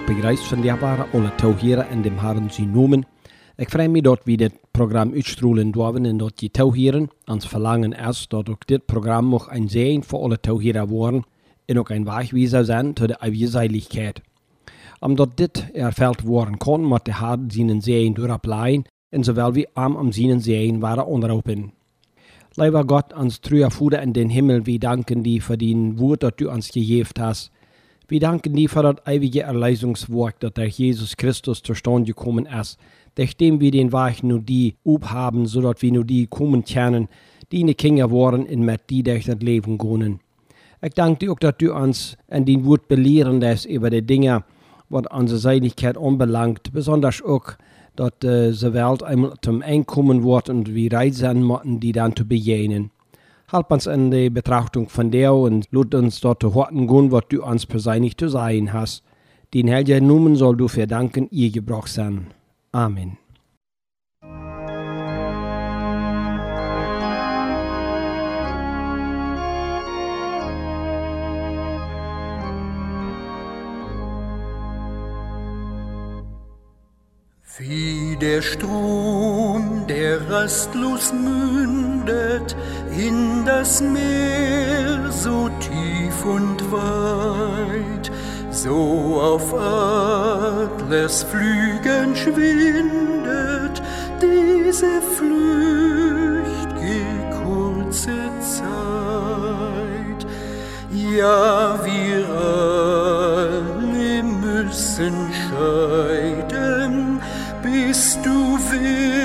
reis van leerbare alle touwheren in dem Herren zijn noemen. Ik freue mich dort wie dit Programm uitstrahlen dürfen en dat die touwheren ons verlangen is dat ook dit Programm nog een zegen voor alle touwheren worden en ook een wegwijzer zijn tot de eeuwigheid. Omdat dit erfüllt worden kon, moet de Herr zijn zegen durchbleiben en zowel wie am am seinen zegen waren onderhopen. Lieber Gott, ans treuer Vater in den Himmel, wir danken dir für den Wort, das du uns gegeben hast. Wir danken dir für das ewige Erlösungswerk, das der Jesus Christus zustande gekommen ist, nachdem wir den Weg nur die haben, so dass wir nur die kommen können, die eine Kinder waren und mit die durch das Leben gehen. Ich danke dir auch, dass du uns in den Wort belehren lässt über die Dinge, was unsere Seligkeit anbelangt, besonders auch, dass äh, die Welt einmal zum Einkommen wird und wir reisen müssen, die dann zu begegnen. Halb uns in die Betrachtung von dir und lud uns dort horten gehen, was du uns persönlich zu sein hast. Den Herrn Numen soll du für danken, ihr Gebrauch sein. Amen. Wie der Strom, der rastlos mündet in das Meer, so tief und weit, so auf Adlers Flügen schwindet diese flüchtige kurze Zeit. Ja, wir alle müssen scheiden, bist du wirklich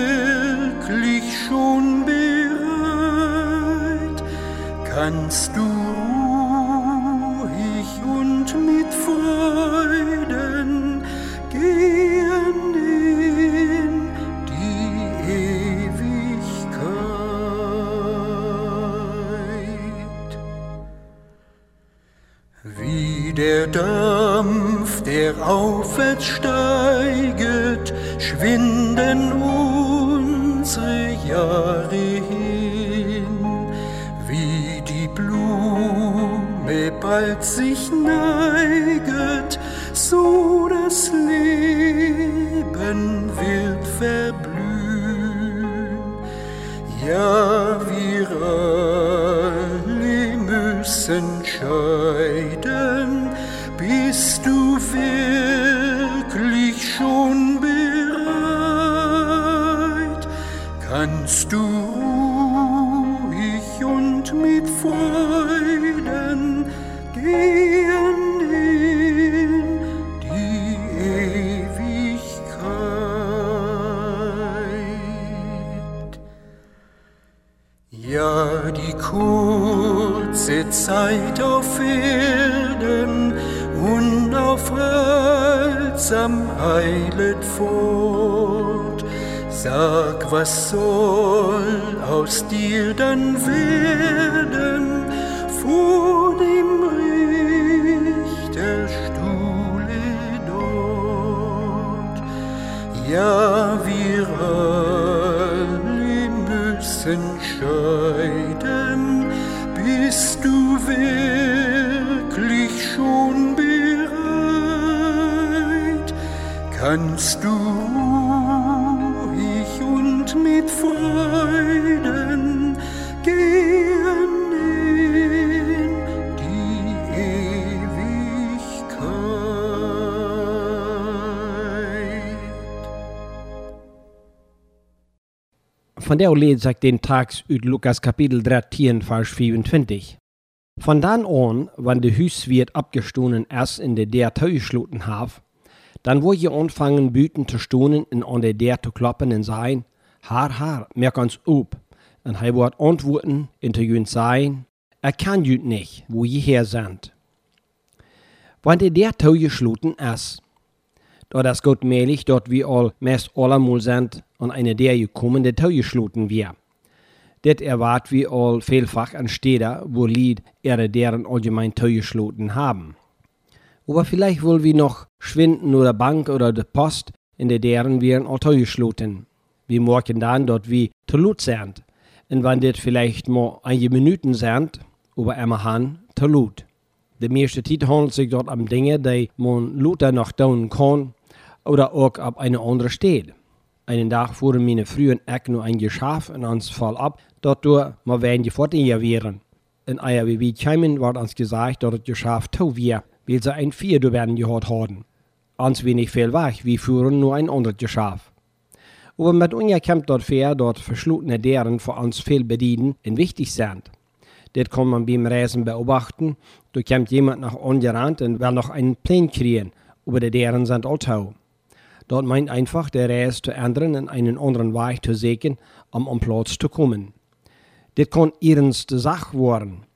Kannst du ruhig und mit Freuden gehen in die Ewigkeit? Wie der Dampf, der aufwärts steiget, schwinden unsere Jahre hin, bald sich neiget, so das Leben wird verblühen. Ja, wir alle müssen scheiden, bist du wirklich schon bereit? Kannst du ruhig und mit Freuden eilet fort. Sag, was soll aus dir dann werden vor dem Richterstuhle dort? Ja, wir alle müssen scheiden, bist du wirklich Kannst du ruhig und mit Freuden gehen in die Ewigkeit? Von der leed sagt den Tags ut Lukas Kapitel 13, Vers 24. Von dann an, wann de Hüs wird abgestohlen erst in der der Teuschluten dann wo je anfangen büten zu stohnen und an der zu kloppen und sein, haar haar, merk uns up. Und hij wird antworten und zu jünt sein, er kann jünt nicht, wo je her sind. Wann der der Teuschluten ist, da das Gott mählich, dort wir all mest allemal sind, an eine der gekommen, der Teuschluten wir. Det erwart wir all vielfach an Städter, wo Lied ihre deren allgemein Teuschluten haben. Aber vielleicht wollen wir noch Schwinden oder Bank oder de Post, in der deren wir all Teuschluten. Wir morgen dann dort wie zu Lut sind. Und wenn das vielleicht mal einige Minuten sind, aber immer han zu Lut. De meeste tijd handelt zich dort om dingen die man Luther nog doen kan oder auch op eine andere stad. Einen Tag fuhren meine frühen Eck nur ein Geschaf in uns Fall ab, dort du mal werden die fort hier wären. In eier wie kämen, wird uns gesagt, dort das Geschaf tau wir, weil sie ein Vier werden gehört haben. Uns wenig viel weg, wir fuhren nur ein anderes Geschaf. Aber mit uns kommt dort fair, dort verschlutene deren für uns viel bedienen und wichtig sind. Das kann man beim Reisen beobachten. Da kommt jemand nach ungerannt und will noch einen Plan kriegen, aber die deren sind alltau. Dort meint einfach, der Reis zu ändern und einen anderen Weg zu suchen, um am Platz zu kommen. Das kann ernste Sache werden.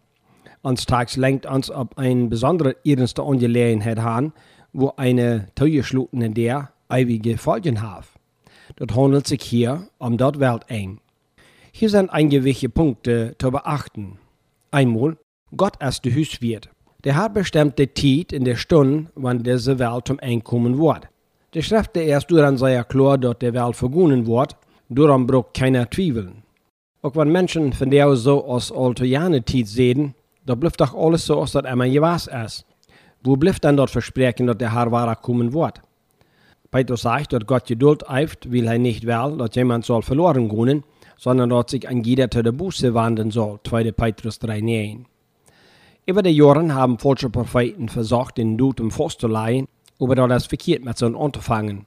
Uns tags lenkt uns ab eine besondere ernste Angelegenheit an, wo eine Teuerschluten in der ewige Folgen hat. Das handelt sich hier um dort Welt eng. Hier sind einige Punkte zu beachten. Einmal, Gott ist der Hüswirt. Der hat bestimmt die Zeit in der Stunde, wann diese Welt zum Ende kommen wird. Die Schrift erst daran sei klar, dass der Welt vergunnen wird, daran braucht keiner zweifeln. Auch wenn Menschen von der so aus alte Zeit sehen, da bleibt doch alles so, als das immer gewas ist. Wo bleibt dann dort Versprechen, dass der Herr wahrer kommen wird? Petrus sagt, dass Gott Geduld eift, will er nicht will, dass jemand soll verloren gehen, sondern dass sich ein jeder zu der Buße wandern soll. 2. Petrus 3,9. Über die Jahre haben falsche Propheten versucht, den Tod im Fuß zu leihen, aber das verkehrt mit so einem Unterfangen.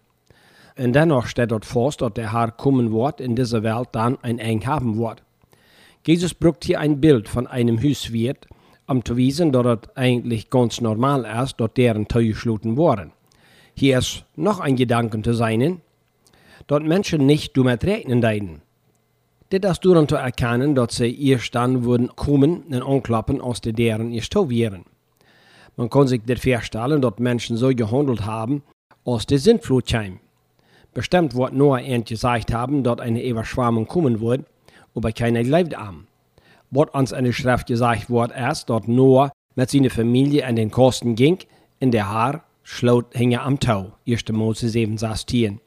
Und dennoch steht dort fest, dass der Herr kommen wird, in dieser Welt dann ein Eng haben wird. Jesus braucht hier ein Bild von einem Hüswirt, um zu wissen, dass es eigentlich ganz normal ist, dass deren Tür geschlossen wurden. Hier ist noch ein Gedanke zu sein, dass Menschen nicht damit rechnen deuten. Dit ist daran zu erkennen, dass sie erst dann würden kommen und anklappen, als die deren erst wären. Man kann sich das vorstellen, dass Menschen so gehandelt haben, als die Sintflut. Bestimmt wird Noah end gesagt haben, dass eine Überschwemmung kommen wird, aber keiner glaubt an. Was uns in der Schrift gesagt wird, ist, dass Noah mit seiner Familie an den Kosten ging, in der Haar schlot hing am Tau, 1. Mose 7, 16.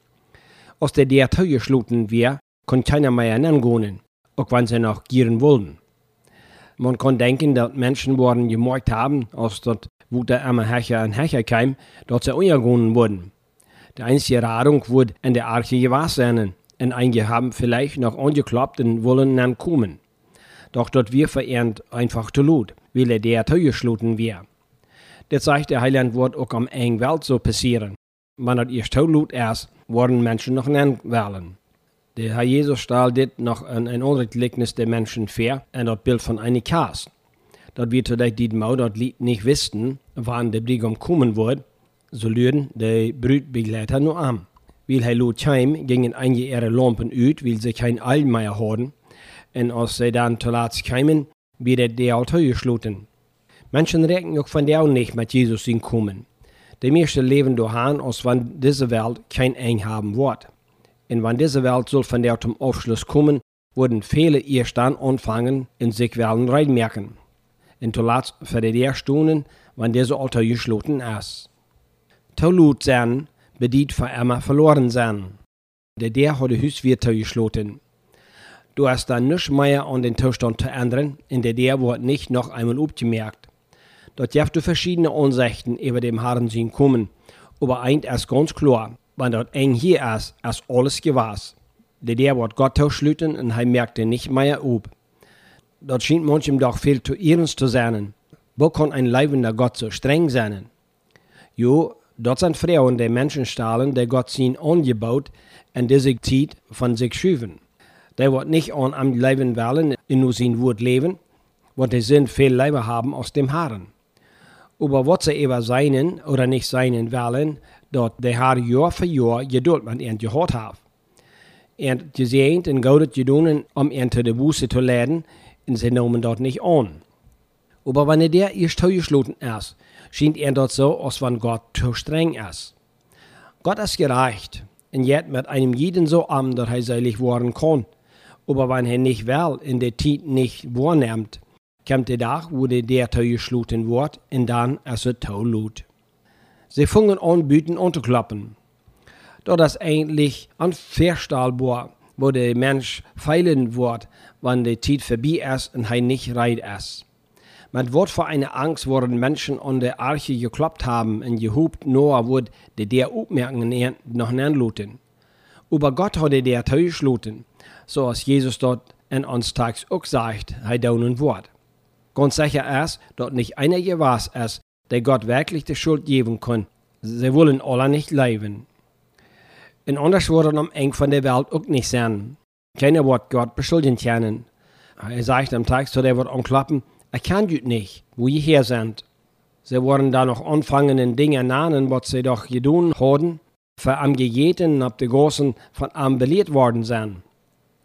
Als der der Tau geschloten wir, kann keiner mehr hingehen, auch wenn sie noch gieren wollen. Man kann denken, dass Menschen worden gemerkt haben, als dort, der immer Hecher und Hecher kam, dass sie untergehen wurden. Die einzige Radung wurde in der Arche gewesen und einige haben vielleicht noch angeklappt und wollen kommen. Doch dort wir verehrt einfach zu Lot, weil er der Tür geschloten wir. Das zeigt der Heiland wird auch am engen Welt so passieren. Wenn das erst Tod ist, worden Menschen noch nennen wollen. Der Herr Jesus stahl dit noch ein, ein anderes Gleichnis der Menschen fair, und das Bild von einer Kast. Dat wir zudem die Mau Lied nicht wussten, wann der Bräutigam kommen wird, so lüden die Brütbegleiter nur am. Weil er lot heim, gingen einige ihre Lampen ut, weil sie kein Öl mehr hatten, und als sie dann zu Latz kamen, wird der Altar geschlossen. Menschen rechnen auch von der nicht mit Jesus in kommen. Die meisten leben daran, als wenn diese Welt kein Eng haben wird. Und wenn diese Welt soll von der zum Aufschluss kommen, würden viele erst dann anfangen und sich werden reinmerken. Und zuletzt für die Stunden, wenn diese Altar geschlossen ist. Taulut sein, bedient für immer verloren sein. Der der hat die Hüswirte geschlossen. Du hast dann nichts mehr an den Zustand zu ändern, in der der wird nicht noch einmal abgemerkt. Dort darfst du verschiedene Ansichten über dem Herrn sehen kommen, aber eint ist ganz klar, wenn dort eng hier ist, ist alles gewas. Der der wird Gott schlüten und er merkte nicht mehr ob. Dort schien manchem doch viel zu ernst zu sein. Wo kann ein leibender Gott so streng sein? Jo, dort sind Frauen, die Menschen stahlen, die Gott sie angebaut und die sich zieht von sich schüven. Der wird nicht an am Leben wollen, in nur sein Wort leben, weil die sind viel Leiber haben aus dem Haaren. Aber was sie eben seinen oder nicht seinen wollen, dort der Herr Jahr für Jahr Geduld mit ihnen gehört hat. Und gesehen und gaudet gedonen, um ihn zu der Buße zu leiten, und sie nehmen dort nicht an. Aber wenn der erst geschlossen ist, scheint er dort so, als wenn Gott zu streng ist. Gott ist gereicht, und jetzt mit einem jeden so arm, dass er selig werden kann. Aber wenn er nicht will, in der Zeit nicht wahrnimmt, kommt der Tag, wo der Tau geschlossen wird, und dann ist Tau lut. Sie fangen an, Büten anzuklappen. Das ist eigentlich unvorstellbar, wo der Mensch feilen wird, wenn die Zeit vorbei ist und er nicht reit ist. Mit Wort vor einer Angst wurden Menschen an der Arche gekloppt haben und gehupt Noah wurde der der Aufmerkungen noch luten. Aber Gott hatte der Täuschluten, so als Jesus dort in uns tags auch sagt, er daunen Wort. Ganz sicher ist, dass nicht einer gewas ist, der Gott wirklich die Schuld geben kann. Sie wollen alle nicht leben. Und anders wurde am eng von der Welt auch nicht sein. Keiner wird Gott beschuldigen können. Er sagt am Tag, so der wird anklappen, er kann das nicht, wo ihr her sind. Sie wollen da noch anfangen, in Dinge nahen, was sie doch getan haben, für am Gegeten ab der Großen von am belehrt worden sind.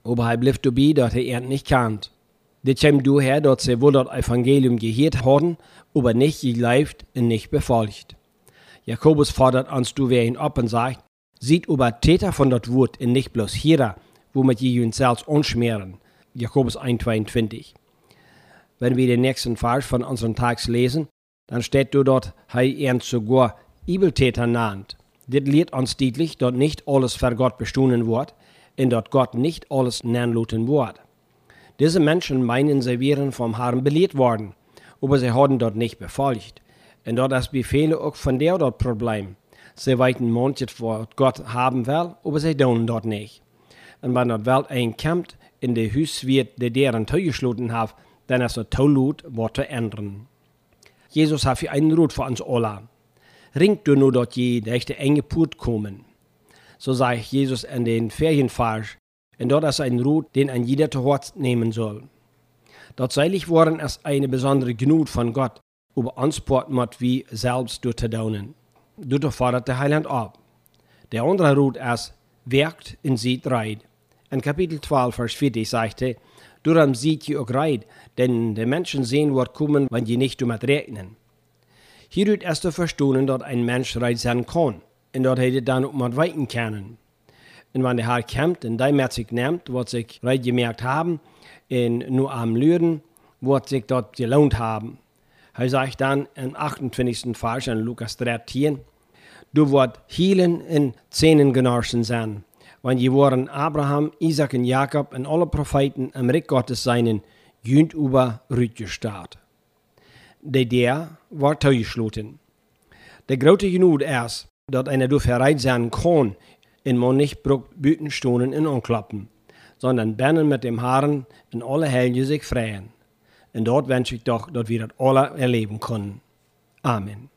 Aber er blieb dabei, dass er ihn nicht kannt. Das kommt daher, dass sie wohl das Evangelium gehört haben, aber nicht geglaubt und nicht befolgt. Jakobus fordert uns du wer ihn ab und sagt, sieht über Täter von dort Wort und nicht bloß Hierer, womit ihr uns selbst unschmieren. Jakobus 1,22. Wenn wir den nächsten Vers von unseren Tags lesen, dann steht dort, er ihn sogar Übeltäter nannt. Das lehrt uns deutlich, dass nicht alles für Gott bestunden wird, und dass Gott nicht alles nennluten wird. Diese Menschen meinen, sie wären vom Herrn belehrt worden, aber sie haben dort nicht befolgt. Und dort ist Befehle auch von der dort Problem. Sie weiten manches, was Gott haben will, aber sie tun dort nicht. Und wenn dort Welt einkommt, in der Hüs wird, der deren zugeschlossen hat, dann ist es tollut, was zu ändern. Jesus hat für einen Rot für uns alle. Ringt du nur dort je, der echte enge Put kommen. So sagt Jesus in den Ferienfarsch, und dort ist ein Rot, den ein jeder zu Hort nehmen soll. Dort seilig worden ist eine besondere Gnut von Gott, über uns Portmott wie selbst durch zu daunen. Dort fordert der Heiland ab. Der andere Rot ist, wirkt in sieht reit. In Kapitel 12, Vers 40 sagte, Darum sieht ihr auch reit, denn die Menschen sehen wird kommen, wenn je nicht damit rechnen. Hier wird erst zu verstehen, dass ein Mensch reit sein kann, und dort hätte dann auch mal weiten können. Und wenn der Herr kommt und die mit sich nimmt, wird sich reit gemerkt haben, und nur am Lüren, wird sich dort gelohnt haben. Er sagt dann im 28. Vers in Lukas 13, du wirst hielen in Zähnen genossen sein, wenn je waren Abraham, Isaac und Jakob und alle Propheten am Reich Gottes seinen, jünd über Rütgestaat. Der der war zugeschlossen. Der große Genug ist, dass einer durch bereit sein kann, in man nicht Bütenstunden in anklappen, sondern bennen mit dem Haaren in alle Helge sich freien. Und dort wünsche ich doch, dass wir das alle erleben können. Amen.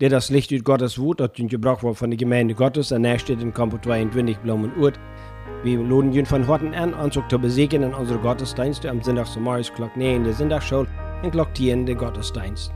Der das Licht ut Gottes Wut, das gebraucht wird von der Gemeinde Gottes, an der steht in Kampo 22 Blumen Urt. Wir laden ihn von Horten an, uns zu besegnen in unsere Gottesdienste am Sonntag zum Morgens Glock 9 in der Sonntagsschule und Glock 10 in der Gottesdienst.